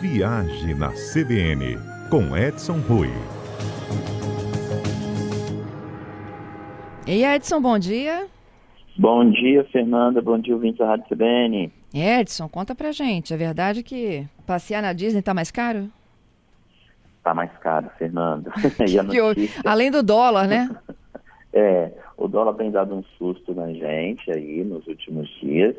Viagem na CBN, com Edson Rui. E Edson, bom dia. Bom dia, Fernanda. Bom dia, ouvintes da Rádio CBN. Edson, conta pra gente. É verdade que passear na Disney tá mais caro? Tá mais caro, Fernanda. notícia... Além do dólar, né? é, o dólar tem dado um susto na gente aí nos últimos dias.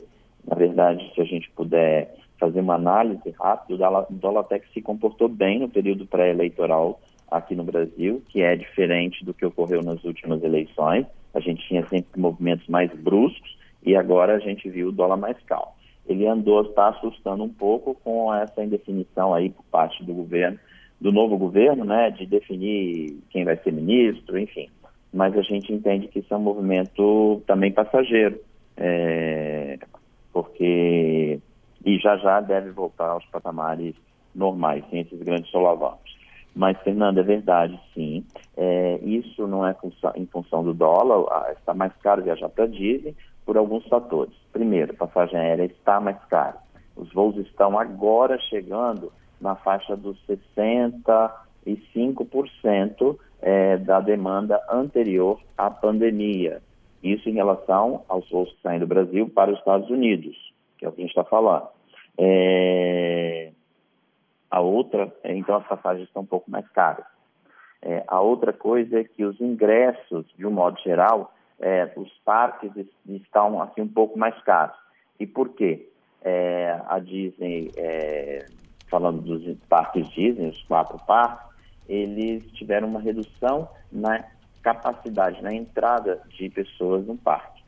Na verdade, se a gente puder fazer uma análise rápida, o que se comportou bem no período pré-eleitoral aqui no Brasil, que é diferente do que ocorreu nas últimas eleições. A gente tinha sempre movimentos mais bruscos e agora a gente viu o dólar mais calmo. Ele andou, está assustando um pouco com essa indefinição aí por parte do governo, do novo governo, né, de definir quem vai ser ministro, enfim. Mas a gente entende que isso é um movimento também passageiro, é, porque e já já deve voltar aos patamares normais, sem esses grandes solavancos. Mas, Fernando, é verdade, sim. É, isso não é em função do dólar, está mais caro viajar para Disney por alguns fatores. Primeiro, passagem aérea está mais cara. Os voos estão agora chegando na faixa dos 65% é, da demanda anterior à pandemia. Isso em relação aos voos que saem do Brasil para os Estados Unidos, que é o que a gente está falando. É, a outra, é, então as passagens estão um pouco mais caras. É, a outra coisa é que os ingressos, de um modo geral, é, os parques estão assim um pouco mais caros. E por quê? É, a Disney, é, falando dos parques Disney, os quatro parques, eles tiveram uma redução na capacidade, na entrada de pessoas no parque.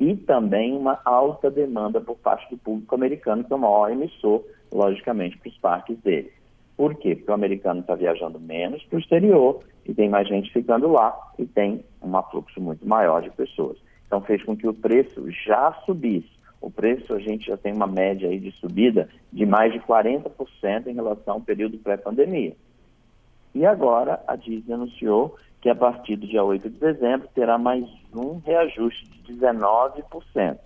E também uma alta demanda por parte do público americano, que é o maior emissor, logicamente, para os parques dele. Por quê? Porque o americano está viajando menos para o exterior e tem mais gente ficando lá e tem um fluxo muito maior de pessoas. Então fez com que o preço já subisse. O preço a gente já tem uma média aí de subida de mais de 40% em relação ao período pré-pandemia. E agora a Disney anunciou que a partir do dia 8 de dezembro terá mais um reajuste de 19%.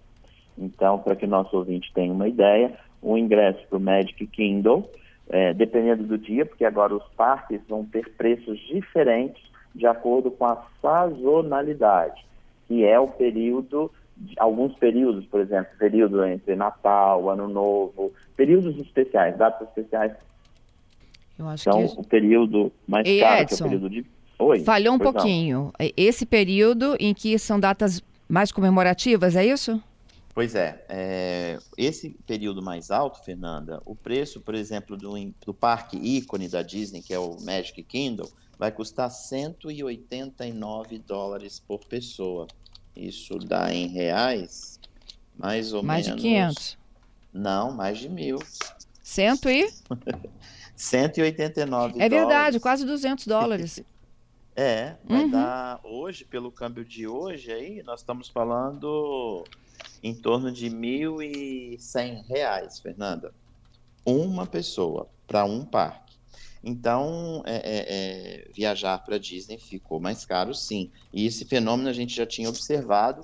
Então, para que o nosso ouvinte tenha uma ideia, o ingresso para o Magic Kindle é, dependendo do dia, porque agora os parques vão ter preços diferentes de acordo com a sazonalidade, que é o período, alguns períodos, por exemplo, período entre Natal, Ano Novo, períodos especiais, datas especiais. Eu acho então, que... o período mais e caro, Edson, que é o período de... Oi, falhou um pouquinho. Não. Esse período em que são datas mais comemorativas, é isso? Pois é, é, esse período mais alto, Fernanda, o preço, por exemplo, do, do parque ícone da Disney, que é o Magic Kingdom, vai custar 189 dólares por pessoa. Isso dá em reais mais ou mais menos. Mais de 500? Não, mais de mil. Cento e? 189 É verdade, quase 200 dólares. é, vai uhum. dar hoje, pelo câmbio de hoje aí, nós estamos falando em torno de R$ 1.100, Fernanda. Uma pessoa para um parque. Então, é, é, é, viajar para Disney ficou mais caro, sim. E esse fenômeno a gente já tinha observado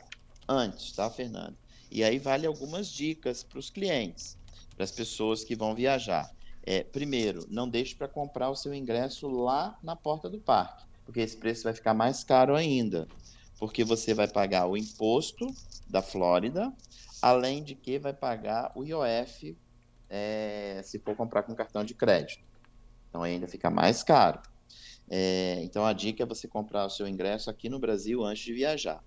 antes, tá, Fernanda? E aí vale algumas dicas para os clientes, para as pessoas que vão viajar. É, primeiro, não deixe para comprar o seu ingresso lá na porta do parque, porque esse preço vai ficar mais caro ainda porque você vai pagar o imposto da Flórida, além de que vai pagar o IOF é, se for comprar com cartão de crédito. Então ainda fica mais caro. É, então a dica é você comprar o seu ingresso aqui no Brasil antes de viajar.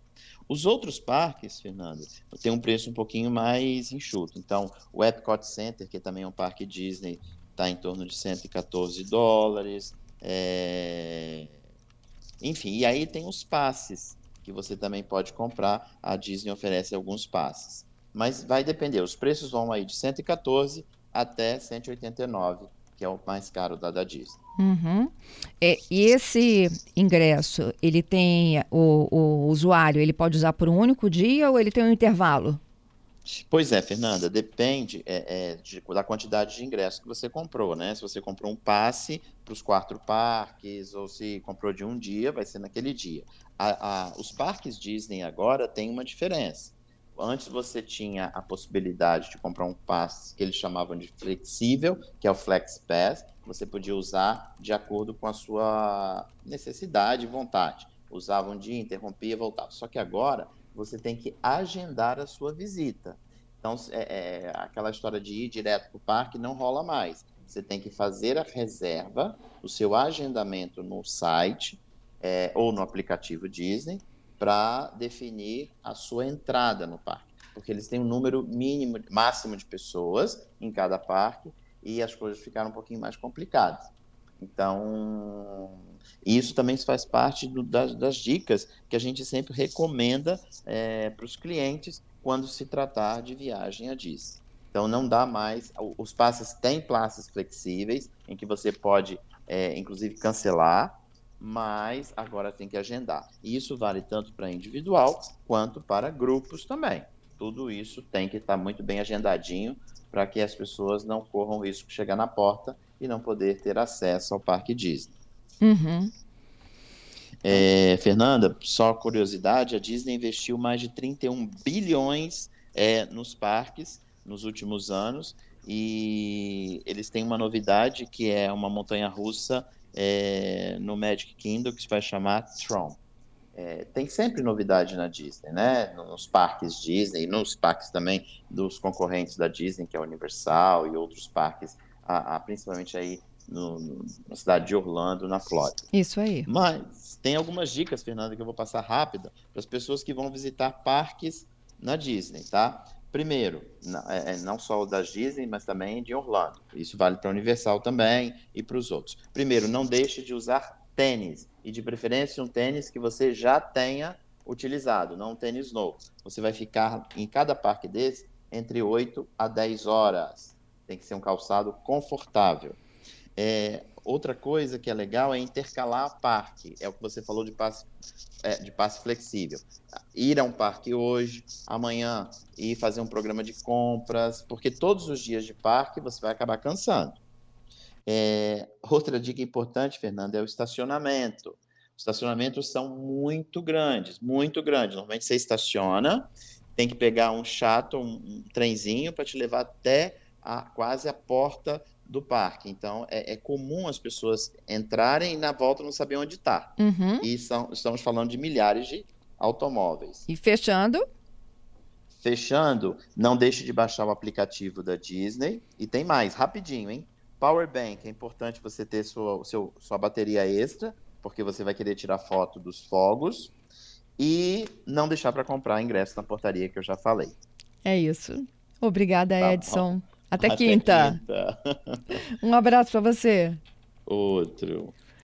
Os outros parques, Fernando, tem um preço um pouquinho mais enxuto. Então, o Epcot Center, que também é um parque Disney, está em torno de 114 dólares. É... Enfim, e aí tem os passes, que você também pode comprar. A Disney oferece alguns passes. Mas vai depender, os preços vão aí de 114 até 189, que é o mais caro da, da Disney. Uhum. É, e esse ingresso, ele tem o, o usuário, ele pode usar por um único dia ou ele tem um intervalo? Pois é, Fernanda, depende é, é, de, da quantidade de ingressos que você comprou, né? Se você comprou um passe para os quatro parques ou se comprou de um dia, vai ser naquele dia. A, a, os parques Disney agora têm uma diferença. Antes você tinha a possibilidade de comprar um passe que eles chamavam de flexível, que é o Flex Pass. Você podia usar de acordo com a sua necessidade e vontade. Usava um dia, interrompia, voltava. Só que agora você tem que agendar a sua visita. Então, é, é, aquela história de ir direto para o parque não rola mais. Você tem que fazer a reserva, o seu agendamento no site é, ou no aplicativo Disney para definir a sua entrada no parque, porque eles têm um número mínimo, máximo de pessoas em cada parque e as coisas ficaram um pouquinho mais complicadas. Então, isso também faz parte do, das, das, dicas que a gente sempre recomenda é, para os clientes quando se tratar de viagem a Disney. Então, não dá mais. Os passes têm classes flexíveis, em que você pode, é, inclusive, cancelar mas agora tem que agendar. E isso vale tanto para individual quanto para grupos também. Tudo isso tem que estar tá muito bem agendadinho para que as pessoas não corram o risco de chegar na porta e não poder ter acesso ao Parque Disney. Uhum. É, Fernanda, só curiosidade, a Disney investiu mais de 31 bilhões é, nos parques nos últimos anos e eles têm uma novidade que é uma montanha russa é, no Magic Kingdom que se vai chamar Tron. É, tem sempre novidade na Disney, né? Nos parques Disney, nos parques também dos concorrentes da Disney, que é a Universal e outros parques, a, a, principalmente aí no, no, na cidade de Orlando, na Flórida. Isso aí. Mas tem algumas dicas, Fernanda, que eu vou passar rápida para as pessoas que vão visitar parques na Disney, tá? Primeiro, é, é, não só o da Disney, mas também de Orlando. Isso vale para a Universal também e para os outros. Primeiro, não deixe de usar tênis, e de preferência um tênis que você já tenha utilizado, não um tênis novo. Você vai ficar em cada parque desse entre 8 a 10 horas. Tem que ser um calçado confortável. É, outra coisa que é legal é intercalar parque. É o que você falou de passe, é, de passe flexível. Ir a um parque hoje, amanhã, e fazer um programa de compras, porque todos os dias de parque você vai acabar cansando. É, outra dica importante, Fernando, é o estacionamento. Os estacionamentos são muito grandes, muito grandes. Normalmente você estaciona, tem que pegar um chato, um, um trenzinho para te levar até a, quase a porta do parque. Então, é, é, comum as pessoas entrarem e na volta não saber onde está. Uhum. E são, estamos falando de milhares de automóveis. E fechando? Fechando, não deixe de baixar o aplicativo da Disney. E tem mais, rapidinho, hein? Power Bank, é importante você ter sua, seu, sua bateria extra, porque você vai querer tirar foto dos fogos. E não deixar para comprar ingresso na portaria que eu já falei. É isso. Obrigada, Tá Edson. Até, Até quinta. quinta. Um abraço para você. Outro.